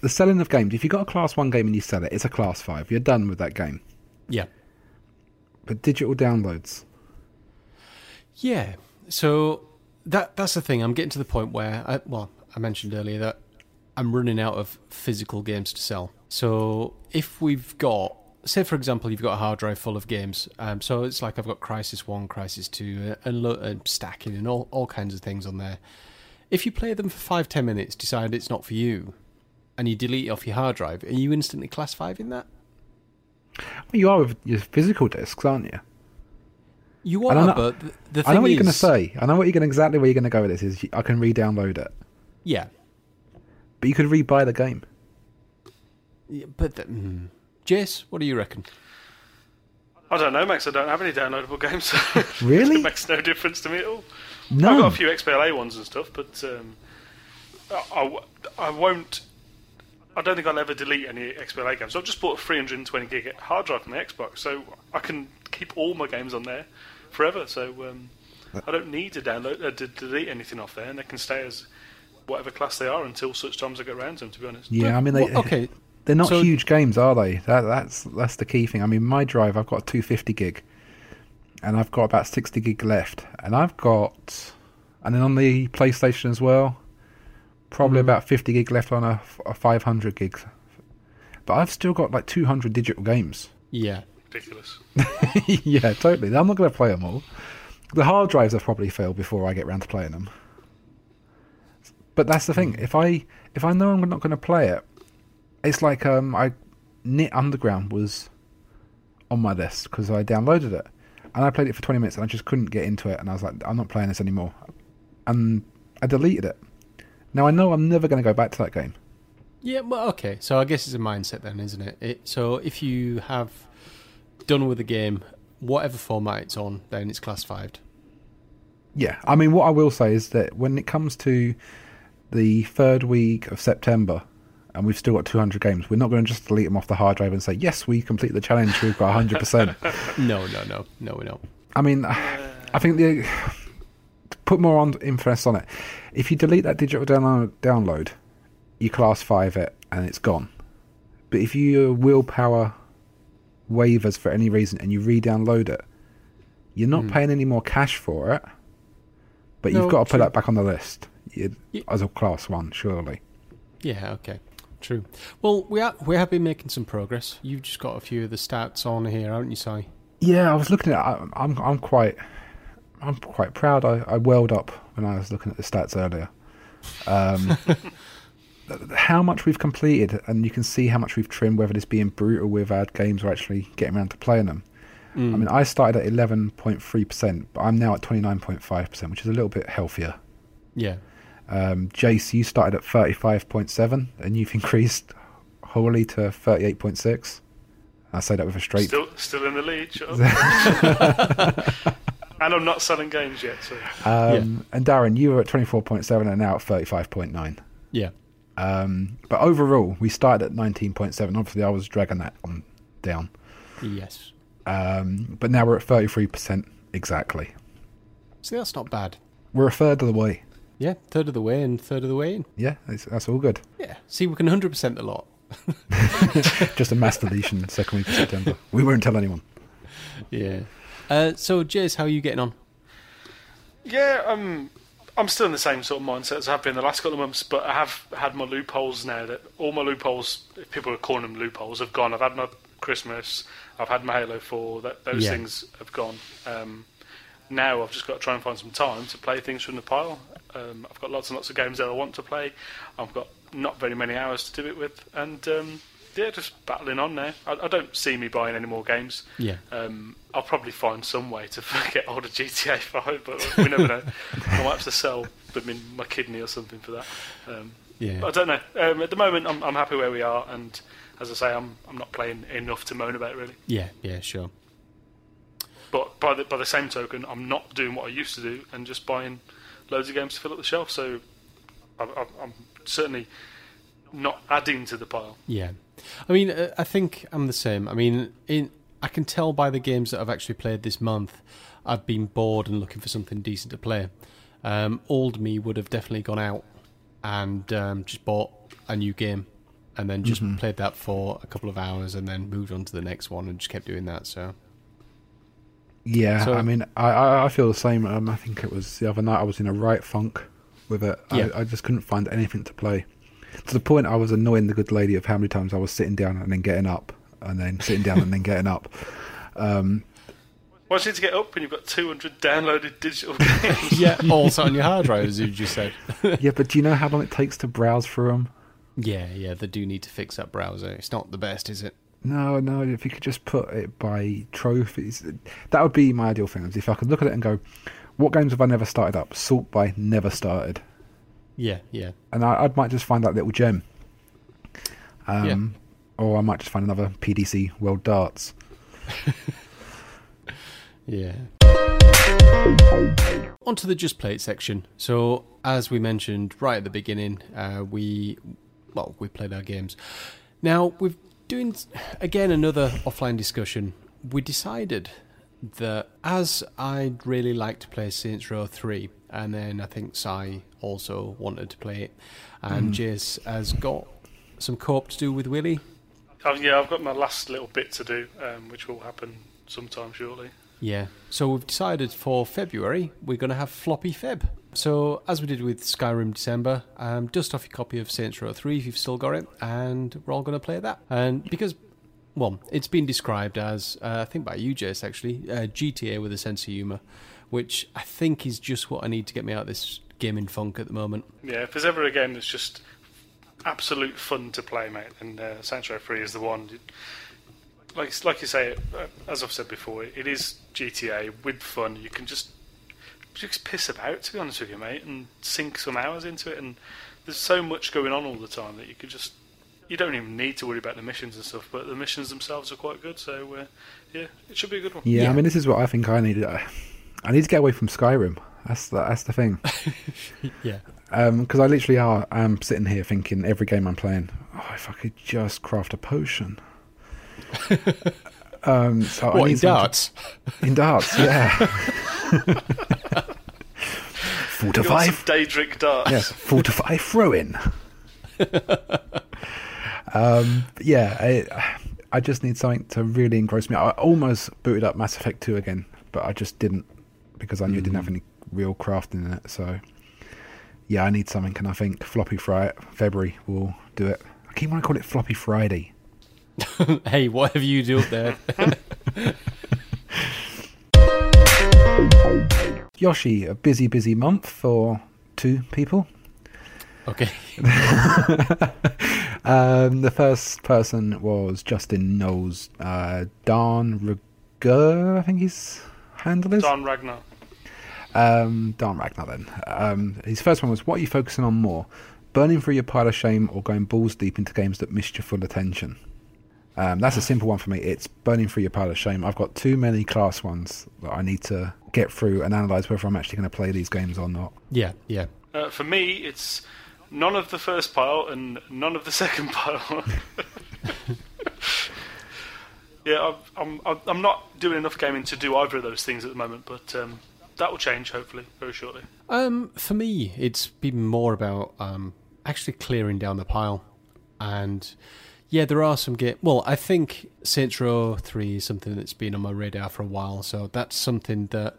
the selling of games. If you got a class one game and you sell it, it's a class five. You're done with that game.
Yeah.
But digital downloads,
Yeah. So that that's the thing. I'm getting to the point where, I, well, I mentioned earlier that I'm running out of physical games to sell. So if we've got, say for example, you've got a hard drive full of games. Um, so it's like I've got Crysis One, Crysis Two, uh, and, lo- and stacking and all all kinds of things on there. If you play them for five ten minutes, decide it's not for you, and you delete it off your hard drive, are you instantly class five in that?
Well, you are with your physical discs, aren't you?
You
I
are,
know-
but the, the thing
I know what you're going to say. I know what you're going exactly where you're going to go with this. Is I can re-download it,
Yeah,
but you could re-buy the game.
Yeah, but the, mm. Jace, what do you reckon?
I don't know, Max. I don't have any downloadable games. so
Really?
it makes no difference to me at all.
No.
I've got a few XBLA ones and stuff, but um, I, I w- I won't. I don't think I'll ever delete any XBLA games. I've just bought a 320 gig hard drive on the Xbox, so I can keep all my games on there forever. So um, I don't need to download uh, to delete anything off there, and they can stay as whatever class they are until such times I get around to them. To be honest.
Yeah, I mean, they,
Well, okay,
they're not
so-
huge games, are they? That, that's that's the key thing. I mean, my drive, I've got a 250 gig, and I've got about 60 gig left, and I've got, and then on the PlayStation as well, probably
Mm.
about 50 gig left on a, a 500 gigs. But I've still got like 200 digital games.
yeah,
Ridiculous.
yeah, totally. I'm not going to play them all. The hard drives have probably failed before I get round to playing them. But that's the thing. If I if I know I'm not going to play it, it's like um, I Knytt Underground was on my list because I downloaded it and I played it for 20 minutes and I just couldn't get into it and I was like, I'm not playing this anymore, and I deleted it. Now I know I'm never going to go back to that game.
yeah. Well, okay. So I guess it's a mindset then, isn't it? it? So if you have done with the game, whatever format it's on, then it's classified.
Yeah, I mean, what I will say is that when it comes to the third week of September, and we've still got 200 games, we're not going to just delete them off the hard drive and say, yes, we complete the challenge, we've got 100%.
No, no, no, no, we don't.
I mean, I think the put more on emphasis on it. If you delete that digital download, download, you class five it and it's gone. But if you uh, willpower waivers for any reason and you re-download it, you're not hmm. paying any more cash for it. But
No,
you've got to put
true.
that back on the list you,
Ye-
as a class one, surely.
Yeah, okay. True. Well, we are, we have been making some progress. You've just got a few of the stats on here, haven't you, Si?
Yeah, I was looking at. I'm I'm quite I'm quite proud. I, I welled up when I was looking at the stats earlier. Um, how much we've completed, and you can see how much we've trimmed. Whether this being brutal with our games or actually getting around to playing them. I mean, I started at 11.3 percent, but I'm now at 29.5 percent, which is a little bit healthier.
Yeah.
Um, Jace, you started at 35.7, and you've increased wholly to 38.6. I say that with a straight
Still, still in the lead. Shut up. and I'm not selling games yet, so
Um, And Darren, you were at 24.7 and now at 35.9.
Yeah.
Um, but overall, we started at 19.7. Obviously, I was dragging that on down.
Yes.
Um, but now we're at 33% exactly.
See, that's not bad.
We're a third of the way.
Yeah, third of the way and third of the way in.
Yeah, that's, that's all good.
Yeah. See, we can 100% the lot.
Just a mass deletion second week of September. We won't tell anyone.
Yeah. Uh, so, Jace, how are you getting on?
yeah, um, I'm still in the same sort of mindset as I have been the last couple of months. But I have had my loopholes now. That all my loopholes, if people are calling them loopholes, have gone. I've had my Christmas. I've had my Halo Four. That those
Yeah.
things have gone. Um, now I've just got to try and find some time to play things from the pile. Um, I've got lots and lots of games that I want to play. I've got not very many hours to do it with, and um, yeah, just battling on now. I, I don't see me buying any more games.
Yeah.
Um, I'll probably find some way to get hold of GTA 5, but we never know. I might have to sell them in my kidney or something for that. Um,
Yeah.
I don't know. Um, at the moment, I'm, I'm happy where we are, and as I say, I'm I'm not playing enough to moan about really.
Yeah, yeah, sure.
But by the by the same token, I'm not doing what I used to do and just buying loads of games to fill up the shelf. So I, I, I'm certainly not adding to the pile.
Yeah, I mean, uh, I think I'm the same. I mean, in I can tell by the games that I've actually played this month, I've been bored and looking for something decent to play. Um, old me would have definitely gone out and um, just bought a new game, and then just played that for a couple of hours, and then moved on to the next one, and just kept doing that. So
Yeah,
So-
I mean, I, I I feel the same. Um, I think it was the other night I was in a right funk with it.
Yeah.
I, I just couldn't find anything to play. To the point I was annoying the good lady of how many times I was sitting down and then getting up, and then sitting down and then getting up. Um,
Why do you need to get up when you've got 200 downloaded digital games?
Yeah, also on your hard drive, as you just said.
yeah, but do you know how long it takes to browse through them?
Yeah, yeah, they do need to fix that browser. It's not the best, is it?
No, no. If you could just put it by trophies, that would be my ideal thing. is If I could look at it and go, "What games have I never started up?" Sort by never started,
Yeah, yeah.
and I, I might just find that little gem. Um, Or I might just find another PDC World Darts.
Yeah. On to the just play it section. So, as we mentioned right at the beginning, uh, we well we played our games. Now we're doing again another offline discussion. We decided that as I'd really like to play Saints Row three, and then I think Si also wanted to play it, and Jace has got some co-op to do with Willie.
Oh, yeah, I've got my last little bit to do, um, which will happen sometime shortly.
Yeah. So we've decided for February we're going to have floppy Feb. So as we did with Skyrim December, um, dust off your copy of Saints Row 3 if you've still got it, and we're all going to play that. And because, well, it's been described as, uh, I think by you, Jace, actually, uh, GTA with a sense of humour, which I think is just what I need to get me out of this gaming funk at the moment.
Yeah, if there's ever a game that's just absolute fun to play, mate, then uh, Saints Row 3 is the one. Like, like you say, uh, as I've said before, it is GTA with fun. You can just just piss about, to be honest with you, mate, and sink some hours into it. And there's so much going on all the time that you could just you don't even need to worry about the missions and stuff. But the missions themselves are quite good, so uh, yeah, it should be a good one.
Yeah,
Yeah.
I mean, this is what I think I need. I I need to get away from Skyrim. That's the, that's the thing.
Yeah.
Because I literally are. I'm sitting here thinking every game I'm playing. Oh, if I could just craft a potion. um, so I
What,
need
in
something to-
darts?
In darts, yeah.
You got
Fortify,
Daedric darts.
yes, fortify throwing. Um, yeah, I, I just need something to really engross me. I almost booted up Mass Effect 2 again, but I just didn't because I knew it didn't have any real crafting in it. So, yeah, I need something, and I think Floppy Friday February will do it. I keep wanting to call it Floppy Friday.
hey, whatever you do up there.
Yoshi, a busy, busy month for two people.
Okay.
Um, the first person was Justin Knowles, uh, Don Rugger, I think his handle is.
Don Ragnar.
Um, Don Ragnar then. Um, his first one was, what are you focusing on more? Burning through your pile of shame or going balls deep into games that missed your full attention? Um, that's a simple one for me. It's burning through your pile of shame. I've got too many class ones that I need to get through and analyse whether I'm actually going to play these games or not.
Yeah, yeah.
Uh, for me, it's none of the first pile and none of the second pile. yeah, I'm, I'm, I'm not doing enough gaming to do either of those things at the moment, but um, that will change hopefully very shortly.
Um, for me, it's been more about um, actually clearing down the pile, and yeah, there are some game. Well, I think Saints Row Three is something that's been on my radar for a while, so that's something that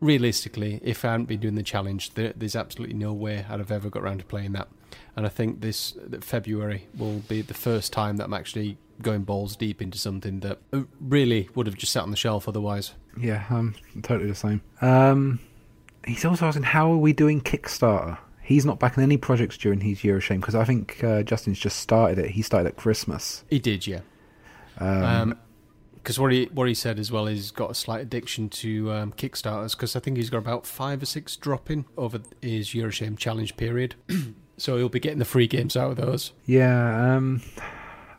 realistically, if I hadn't been doing the challenge, there, there's absolutely no way I'd have ever got around to playing that. And I think this that February will be the first time that I'm actually going balls deep into something that uh, really would have just sat on the shelf otherwise.
Yeah, I'm totally the same. Um, he's also asking, how are we doing Kickstarter? He's not back in any projects during his year of shame because I think uh, Justin's just started it. He started at Christmas.
He did, yeah.
Um,
Because what he what he said as well is he's got a slight addiction to um, Kickstarters because I think he's got about five or six dropping over his Year of Shame challenge period. so he'll be getting the free games out of those.
yeah, um,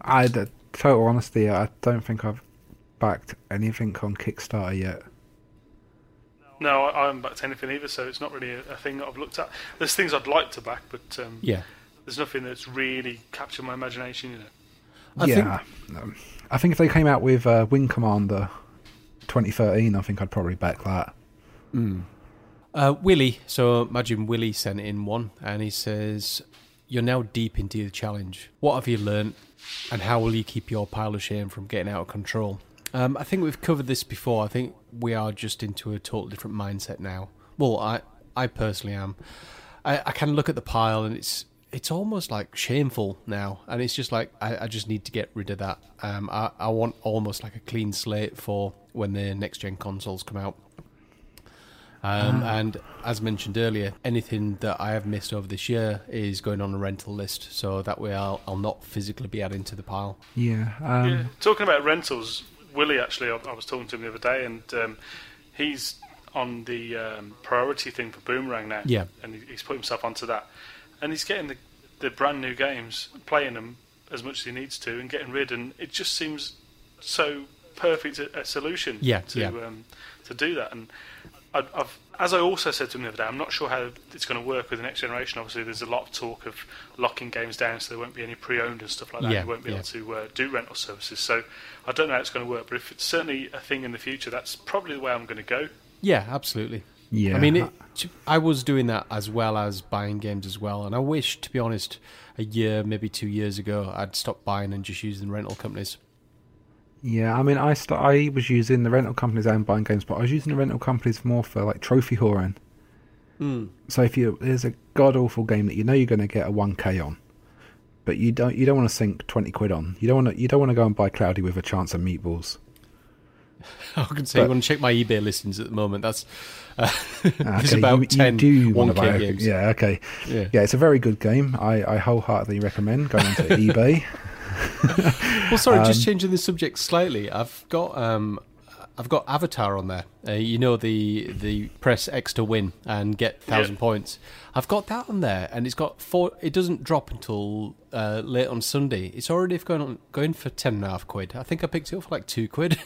I, the total honesty, I don't think I've backed anything on Kickstarter yet.
No, I, I haven't backed anything either, so it's not really a, a thing that I've looked at. There's things I'd like to back, but um,
Yeah,
there's nothing that's really captured my imagination. You know.
I
yeah, um, I think if they came out with uh, Wing Commander 2013, I think I'd probably back that.
Uh, Willie, so imagine Willie sent in one, and he says, "You're now deep into the challenge. What have you learnt, and how will you keep your pile of shame from getting out of control?" Um, I think we've covered this before. I think we are just into a total different mindset now. Well, I I personally am. I, I of look at the pile and it's it's almost like shameful now, and it's just like I, I just need to get rid of that. Um, I I want almost like a clean slate for when the next gen consoles come out. Um, And as mentioned earlier, anything that I have missed over this year is going on a rental list, so that way I'll I'll not physically be adding to the pile.
Yeah. Um,
Yeah. Talking about rentals, Willie actually, I, I was talking to him the other day, and um, he's on the um, priority thing for Boomerang now.
Yeah.
and he, he's put himself onto that, and he's getting the the brand new games, playing them as much as he needs to, and getting rid. And it just seems so perfect a, a solution.
Yeah,
to
yeah.
Um, to do that, and I, I've. As I also said to him the other day, I'm not sure how it's going to work with the next generation. Obviously, there's a lot of talk of locking games down, so there won't be any pre-owned and stuff like that.
Yeah,
you won't be
yeah.
able to uh, do rental services. So I don't know how it's going to work, but if it's certainly a thing in the future, that's probably the way I'm going to go.
Yeah, absolutely.
Yeah.
I mean, it, I was doing that as well as buying games as well, and I wish, to be honest, a year, maybe two years ago, I'd stopped buying and just using rental companies.
Yeah, I mean, I st- I was using the rental companies and buying games, but I was using the rental companies more for like trophy whoring.
Mm.
So if you there's a god awful game that you know you're going to get a 1k on, but you don't you don't want to sink 20 quid on. You don't want to you don't want to go and buy Cloudy with a chance of meatballs.
I can say
But-
you want to check my eBay listings at the moment. That's uh, there's
Okay,
about
you,
ten
you do
1K
to buy a,
games.
Yeah, okay.
Yeah.
Yeah, it's a very good game. I, I wholeheartedly recommend going to eBay.
Well, sorry, just
Um,
changing the subject slightly. I've got um, I've got Avatar on there. Uh, you know the the press X to win and get thousand
Yeah.
points. I've got that on there, and it's got four. It doesn't drop until uh, late on Sunday. It's already going on, going for ten and a half quid. I think I picked it up for like two quid.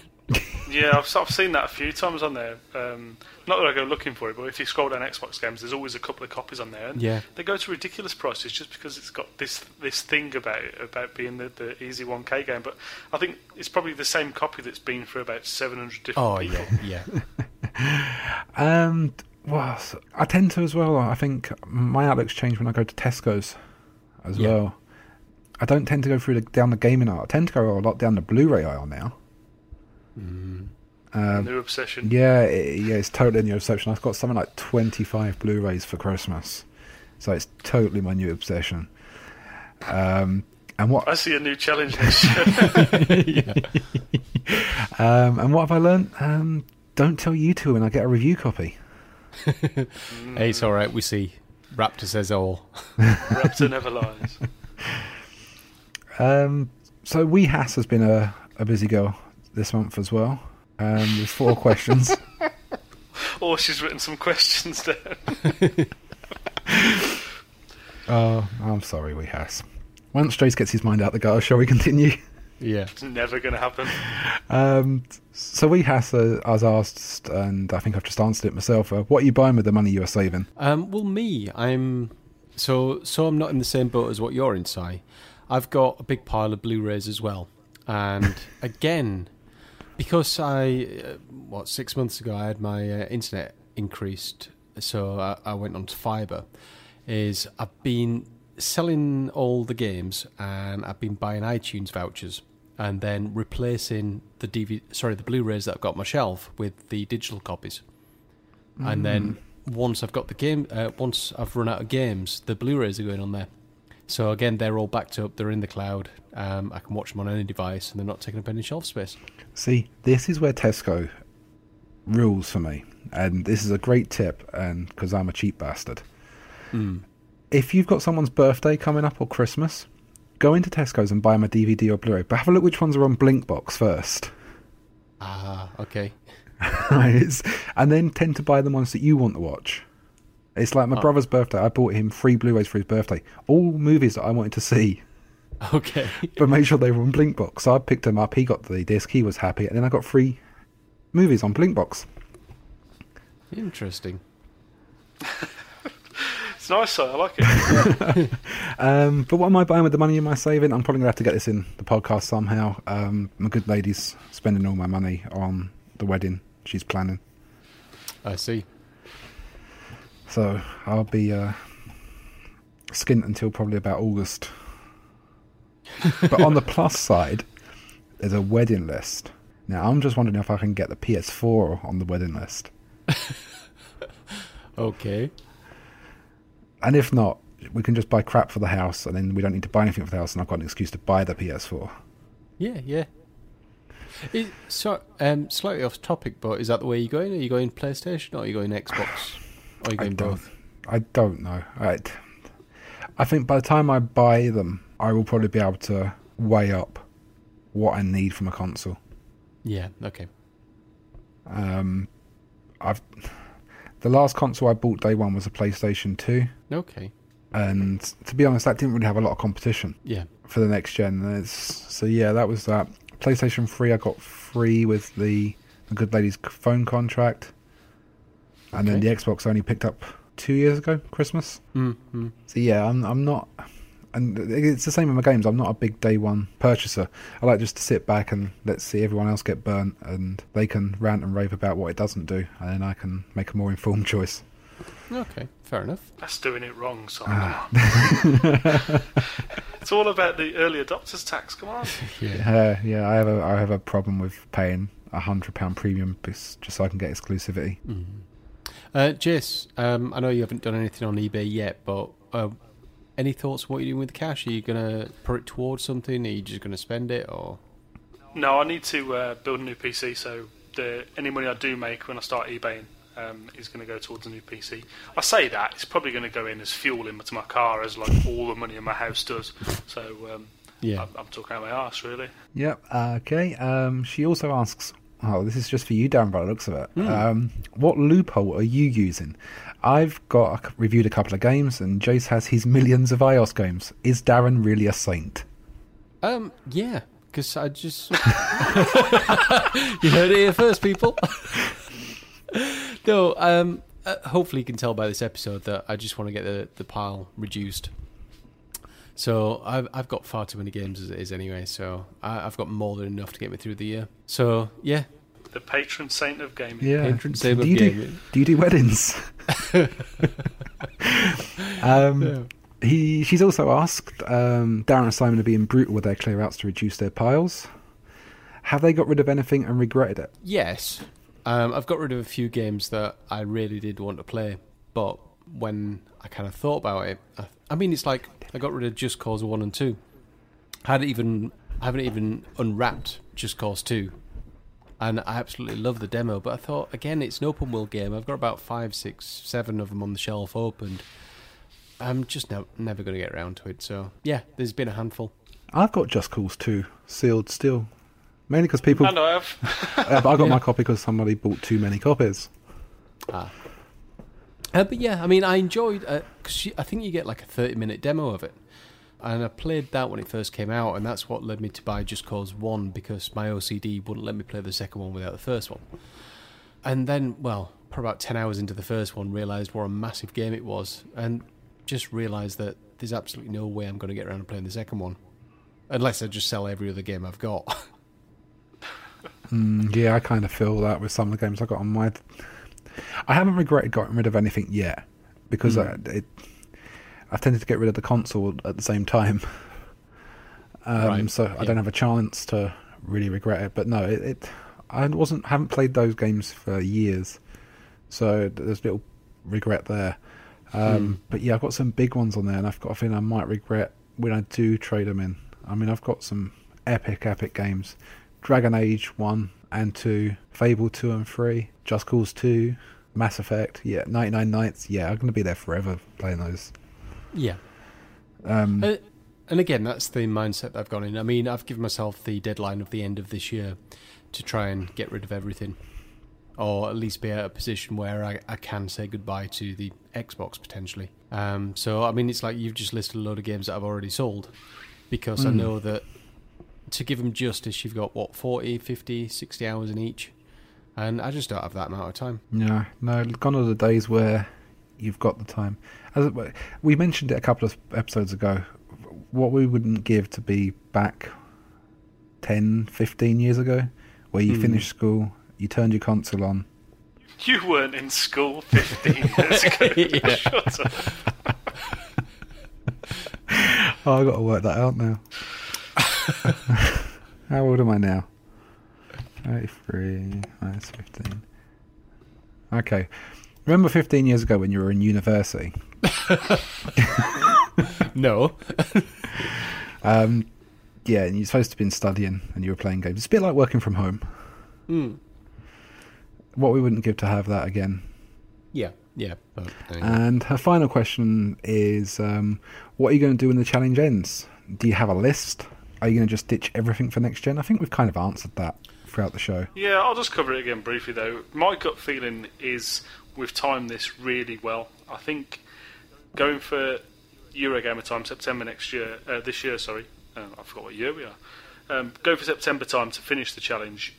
Yeah, I've, I've seen that a few times on there. Um, not that I go looking for it, but if you scroll down Xbox games, there's always a couple of copies on there. And
Yeah.
they go to ridiculous prices just because it's got this this thing about it, about being the, the easy 1K game. But I think it's probably the same copy that's been for about 700 different
oh
people.
yeah, yeah.
Um, well, I tend to as well. I think my outlook's changed when I go to Tesco's as
Yeah.
well. I don't tend to go through the, down the gaming aisle. I tend to go a lot down the Blu-ray aisle now. Um,
New obsession.
yeah, it, yeah, it's totally a new obsession. I've got something like twenty-five Blu-rays for Christmas, so it's totally my new obsession. Um, and what
I see a new challenge next year.
um, and what have I learned? Um, don't tell you two when I get a review copy.
Hey, it's all right. We see. Raptor says all.
Raptor never lies.
Um, so we has has been a, a busy girl this month as well. Um, there's four questions.
Or she's written some questions down.
Oh, I'm sorry, we Hass. Once Jace gets his mind out the gutter, shall we continue?
Yeah.
It's never going to happen.
Um, so we Hass uh, has asked, and I think I've just answered it myself. Uh, what are you buying with the money you are saving?
Um, well, me, I'm so so. I'm not in the same boat as what you're in, Si. I've got a big pile of Blu-rays as well, and again, because I uh, what six months ago I had my uh, internet increased, so I, I went on to fibre. Is I've been selling all the games, and I've been buying iTunes vouchers, and then replacing the DVD, sorry, the Blu-rays that I've got on my shelf with the digital copies and then once I've got the game, uh, once I've run out of games, the Blu-rays are going on there. So again, they're all backed up. They're in the cloud. Um, I can watch them on any device, and they're not taking up any shelf space.
See, this is where Tesco rules for me, and this is a great tip, and because I'm a cheap bastard. If you've got someone's birthday coming up or Christmas, go into Tesco's and buy them a DVD or Blu-ray. But have a look which ones are on Blinkbox first,
Ah, okay.
And then tend to buy the ones that you want to watch. It's like my
Oh.
brother's birthday. I bought him three Blu-rays for his birthday, all movies that I wanted to see.
Okay.
but made sure they were on Blinkbox. So I picked him up. He got the disc. He was happy, and then I got free movies on Blinkbox.
Interesting.
It's nice, sir. I like it.
Um, but what am I buying with the money am I saving? I'm probably gonna have to get this in the podcast somehow. Um, my good lady's spending all my money on the wedding she's planning,
I see.
So I'll be uh, skint until probably about August. but on the plus side, there's a wedding list. Now, I'm just wondering if I can get the PS4 on the wedding list.
Okay.
And if not, we can just buy crap for the house, and then we don't need to buy anything for the house, and I've got an excuse to buy the PS4.
Yeah, yeah. Is, so, um, slightly off topic, but is that the way you're going? Are you going PlayStation or are you going Xbox? Or you
I
going
don't,
both?
I don't know. I, I think by the time I buy them, I will probably be able to weigh up what I need from a console.
Yeah, okay.
Um, I've the last console I bought day one was a PlayStation Two,
Okay.
and to be honest, that didn't really have a lot of competition
Yeah.
for the next gen. It's, so yeah, that was that. PlayStation Three I got free with the, the Good Lady's phone contract, and then the Xbox I only picked up two years ago, Christmas.
Mm-hmm.
So yeah, I'm I'm not, and it's the same with my games. I'm not a big day one purchaser. I like just to sit back and let's see everyone else get burnt, and they can rant and rave about what it doesn't do, and then I can make a more informed choice.
Okay, fair enough.
That's doing it wrong, son.
Ah.
It's all about the early adopters tax. Come on.
Yeah.
Uh, yeah, I have a I have a problem with paying a hundred pound premium just so I can get exclusivity.
Mm. Uh, Jace, um, I know you haven't done anything on eBay yet, but uh, any thoughts on what you're doing with the cash? Are you going to put it towards something? Are you just going to spend it? Or
No, I need to uh, build a new PC, so the any money I do make when I start eBaying um, is going to go towards a new PC. I say that it's probably going to go in as fuel into my car, as like all the money in my house does. So um,
yeah,
I'm, I'm talking out my arse, really.
Yep. Okay. Um, she also asks, "Oh, this is just for you, Darren. By the looks of it, um, what loophole are you using?" I've got a, reviewed a couple of games, and Jace has his millions of iOS games. Is Darren really a saint?
um, yeah, because I just you heard it here first, people. no, um, uh, hopefully you can tell by this episode that I just want to get the the pile reduced. So I've I've got far too many games as it is anyway. So I, I've got more than enough to get me through the year. So yeah,
The patron saint of gaming.
Yeah.
Patron
do,
saint of
you do,
gaming.
do you do weddings? um,
Yeah.
He, she's also asked, um, Darren and Simon are being brutal with their clear outs to reduce their piles. Have they got rid of anything and regretted it?
Yes, um, I've got rid of a few games that I really did want to play, but when I kind of thought about it, I, I mean, it's like I got rid of Just Cause One and Two. I hadn't even I haven't even unwrapped Just Cause Two, and I absolutely love the demo. But I thought again, it's an open world game. I've got about five, six, seven of them on the shelf opened. I'm just ne- never going to get around to it. So yeah, there's been a handful.
I've got Just Cause 2 sealed still. Mainly because people.
And I have.
I got
Yeah.
my copy because somebody bought too many copies.
Ah. Uh, but yeah, I mean, I enjoyed because I think you get like a thirty-minute demo of it, and I played that when it first came out, and that's what led me to buy Just Cause One because my OCD wouldn't let me play the second one without the first one. And then, well, probably about ten hours into the first one, realised what a massive game it was, and just realised that there's absolutely no way I'm going to get around to playing the second one, unless I just sell every other game I've got.
Mm, yeah, I kind of feel that with some of the games I got on my. I haven't regretted getting rid of anything yet because I, it, I've tended to get rid of the console at the same time. Um,
Right,
So I don't have a chance to really regret it. But no, it, it I wasn't haven't played those games for years, so there's a little regret there. Um,
Hmm.
But yeah, I've got some big ones on there, and I've got a feeling I might regret when I do trade them in. I mean, I've got some epic, epic games: Dragon Age one and two, Fable two and three, Just Cause two, Mass Effect. Yeah, Ninety Nine Nights. Yeah, I'm gonna be there forever playing those.
yeah.
Um,
Uh, and again, that's the mindset that I've gone in. I mean, I've given myself the deadline of the end of this year to try and get rid of everything, or at least be at a position where I, I can say goodbye to the Xbox potentially. Um, so, I mean, it's like you've just listed a load of games that I've already sold because I
Mm.
know that to give them justice, you've got what 40, 50, 60 hours in each, and I just don't have that amount of time.
No, no, gone are the days where you've got the time. As it, we mentioned it a couple of episodes ago. What we wouldn't give to be back 10, 15 years ago, where you
Hmm.
finished school, you turned your console on.
You weren't in school 15 years ago. Shut up.
Oh, I've got to work that out now. How old am I now? 33 minus 15. Okay. Remember 15 years ago when you were in university?
No.
Um, yeah, and you're supposed to have been studying and you were playing games. It's a bit like working from home.
Hmm.
What we wouldn't give to have that again.
Yeah. Yeah. But, there you go.
And her final question is um, What are you going to do when the challenge ends? Do you have a list? Are you going to just ditch everything for next gen? I think we've kind of answered that throughout the show.
Yeah, I'll just cover it again briefly though. My gut feeling is we've timed this really well. I think going for Eurogamer time September next year, uh, this year, sorry, uh, I forgot what year we are. Um, go for September time to finish the challenge.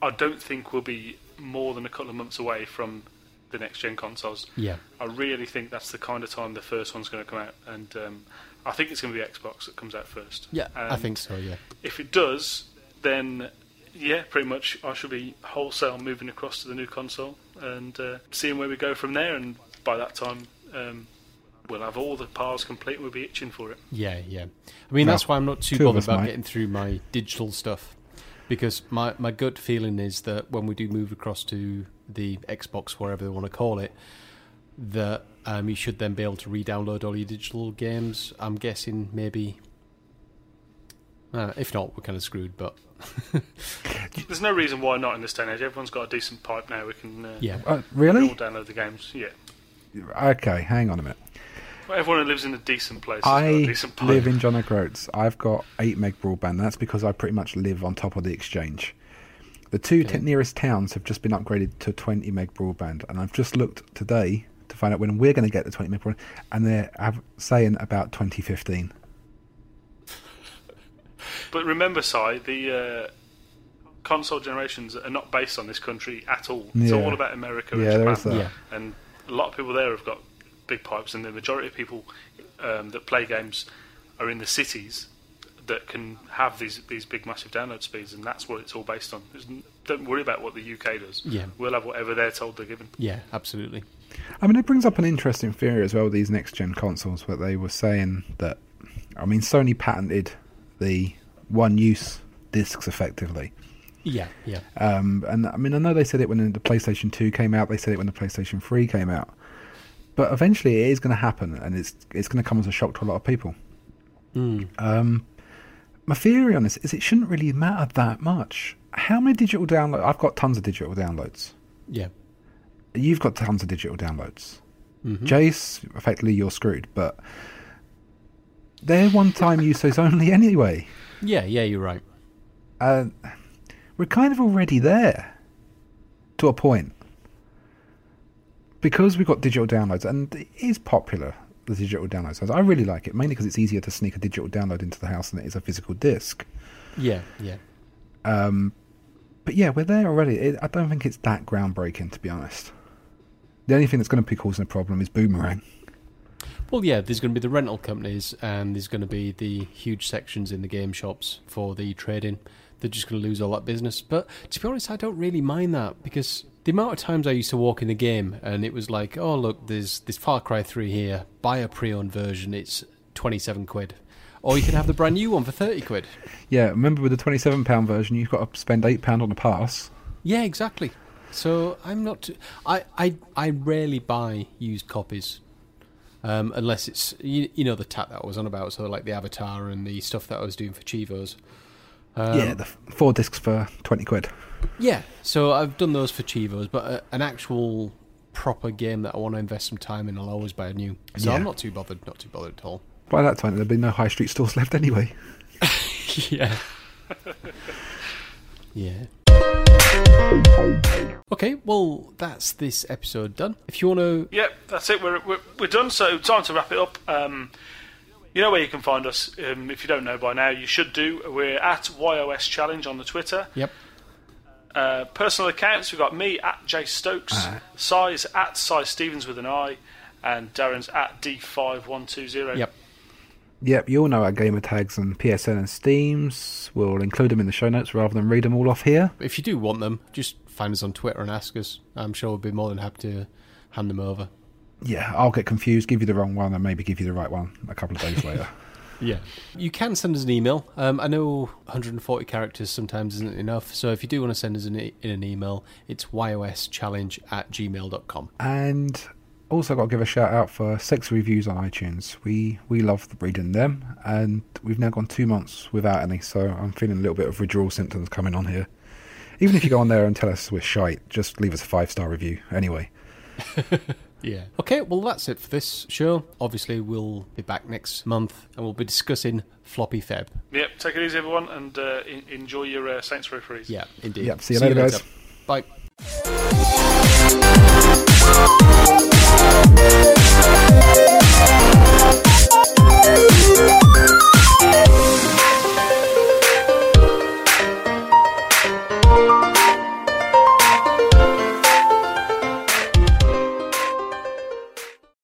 I don't think we'll be more than a couple of months away from the next gen consoles.
yeah.
I really think that's the kind of time the first one's going to come out, and um, I think it's going to be Xbox that comes out first.
Yeah. I
Um,
think so. Yeah.
if it does, then yeah, pretty much I shall be wholesale moving across to the new console and uh, seeing where we go from there. And by that time, um, we'll have all the piles complete. and We'll be itching for it.
Yeah, yeah. I mean,
Well,
that's why I'm not too bothered about
might.
getting through my digital stuff. Because my, my gut feeling is that when we do move across to the Xbox, whatever they want to call it, that um, you should then be able to re-download all your digital games. I'm guessing maybe. Uh, if not, we're kind of screwed. But
There's no reason why not in this day and age. Everyone's got a decent pipe now. We can uh,
yeah,
Uh,
we all
really?
download the games. Yeah,
Okay, hang on a minute.
well, everyone who lives in a decent place has got a
I
decent pipe.
live in John O'Groats. I've got 8 meg broadband. That's because I pretty much live on top of the exchange. The two
Okay.
t- nearest towns have just been upgraded to 20 meg broadband, and I've just looked today to find out when we're going to get the 20 meg broadband, and they're saying about 2015.
But remember, Si, the uh, console generations are not based on this country at all. It's
Yeah.
all about America
Yeah,
and
there
Japan.
that.
yeah,
and a lot of people there have got big pipes, and the majority of people um, that play games are in the cities that can have these these big massive download speeds, and that's what it's all based on. There's don't worry about what the UK does.
Yeah.
we'll have whatever they're told they're given.
yeah, absolutely.
I mean, it brings up an interesting theory as well. These next gen consoles, where they were saying that, I mean, Sony patented the one use discs effectively.
Yeah, yeah,
Um, and I mean, I know they said it when the PlayStation 2 came out. They said it when the PlayStation 3 came out. But eventually, it is going to happen, and it's it's going to come as a shock to a lot of people.
Mm.
Um, my theory on this is it shouldn't really matter that much. How many digital downloads? I've got tons of digital downloads.
yeah.
You've got tons of digital downloads.
Mhm.
Jace, effectively, you're screwed. But they're one-time uses only anyway.
Yeah, yeah, you're right.
Uh, we're kind of already there to a point because we've got digital downloads and it is popular the digital downloads i really like it mainly because it's easier to sneak a digital download into the house than it is a physical disc
Yeah, yeah.
um, but yeah we're there already it, i don't think it's that groundbreaking to be honest the only thing that's going to be causing a problem is boomerang
Well, yeah, there's going to be the rental companies and there's going to be the huge sections in the game shops for the trading. They're just going to lose all that business. But to be honest, I don't really mind that because the amount of times I used to walk in the game and it was like, oh, look, there's this Far Cry 3 here. Buy a pre owned version, it's 27 quid. Or you can have the brand new one for 30 quid.
yeah remember with the 27 pound version you've got to spend 8 pound on a pass
Yeah, exactly. So I'm not. Too, I I I rarely buy used copies, um, unless it's you, you know the tat that I was on about. So like the Avatar and the stuff that I was doing for cheevos. Um,
yeah the four discs for 20 quid
yeah. So I've done those for cheevos, but uh, an actual proper game that I want to invest some time in, I'll always buy a new. So
Yeah.
I'm not too bothered. Not too bothered at all.
by that time there'll be no high street stores left anyway
yeah. yeah. Okay, well, that's this episode done. If you want to
Yep, that's it. We're, we're, we're done, so time to wrap it up. Um, you know where you can find us. Um, if you don't know by now, you should do. We're at YOS Challenge on the Twitter.
Yep.
Uh, personal accounts, we've got me at Jay Stokes, Size at Size Stevens with an I, and Darren's at D5120.
Yep.
Yep, you all know our gamer tags and PSN and Steams. We'll include them in the show notes rather than read them all off here.
If you do want them, just find us on Twitter and ask us. I'm sure we'll be more than happy to hand them over.
Yeah, I'll get confused, give you the wrong one, and maybe give you the right one a couple of days later.
Yeah. You can send us an email. Um, I know 140 characters sometimes isn't enough, so if you do want to send us an, e- in an email, it's yoschallenge at gmail.com.
And also got to give a shout out for six reviews on iTunes. We we love reading them, and we've now gone two months without any, so I'm feeling a little bit of withdrawal symptoms coming on here. Even if you go on there and tell us we're shite, just leave us a five star review anyway.
yeah. Okay, well, that's it for this show. Obviously, we'll be back next month and we'll be discussing Floppy Feb.
Yep, take it easy, everyone, and uh, in- enjoy your uh, Saints Row freeze.
Yeah, indeed.
Yep, see you, see later, you later, guys. Bye. Thank you.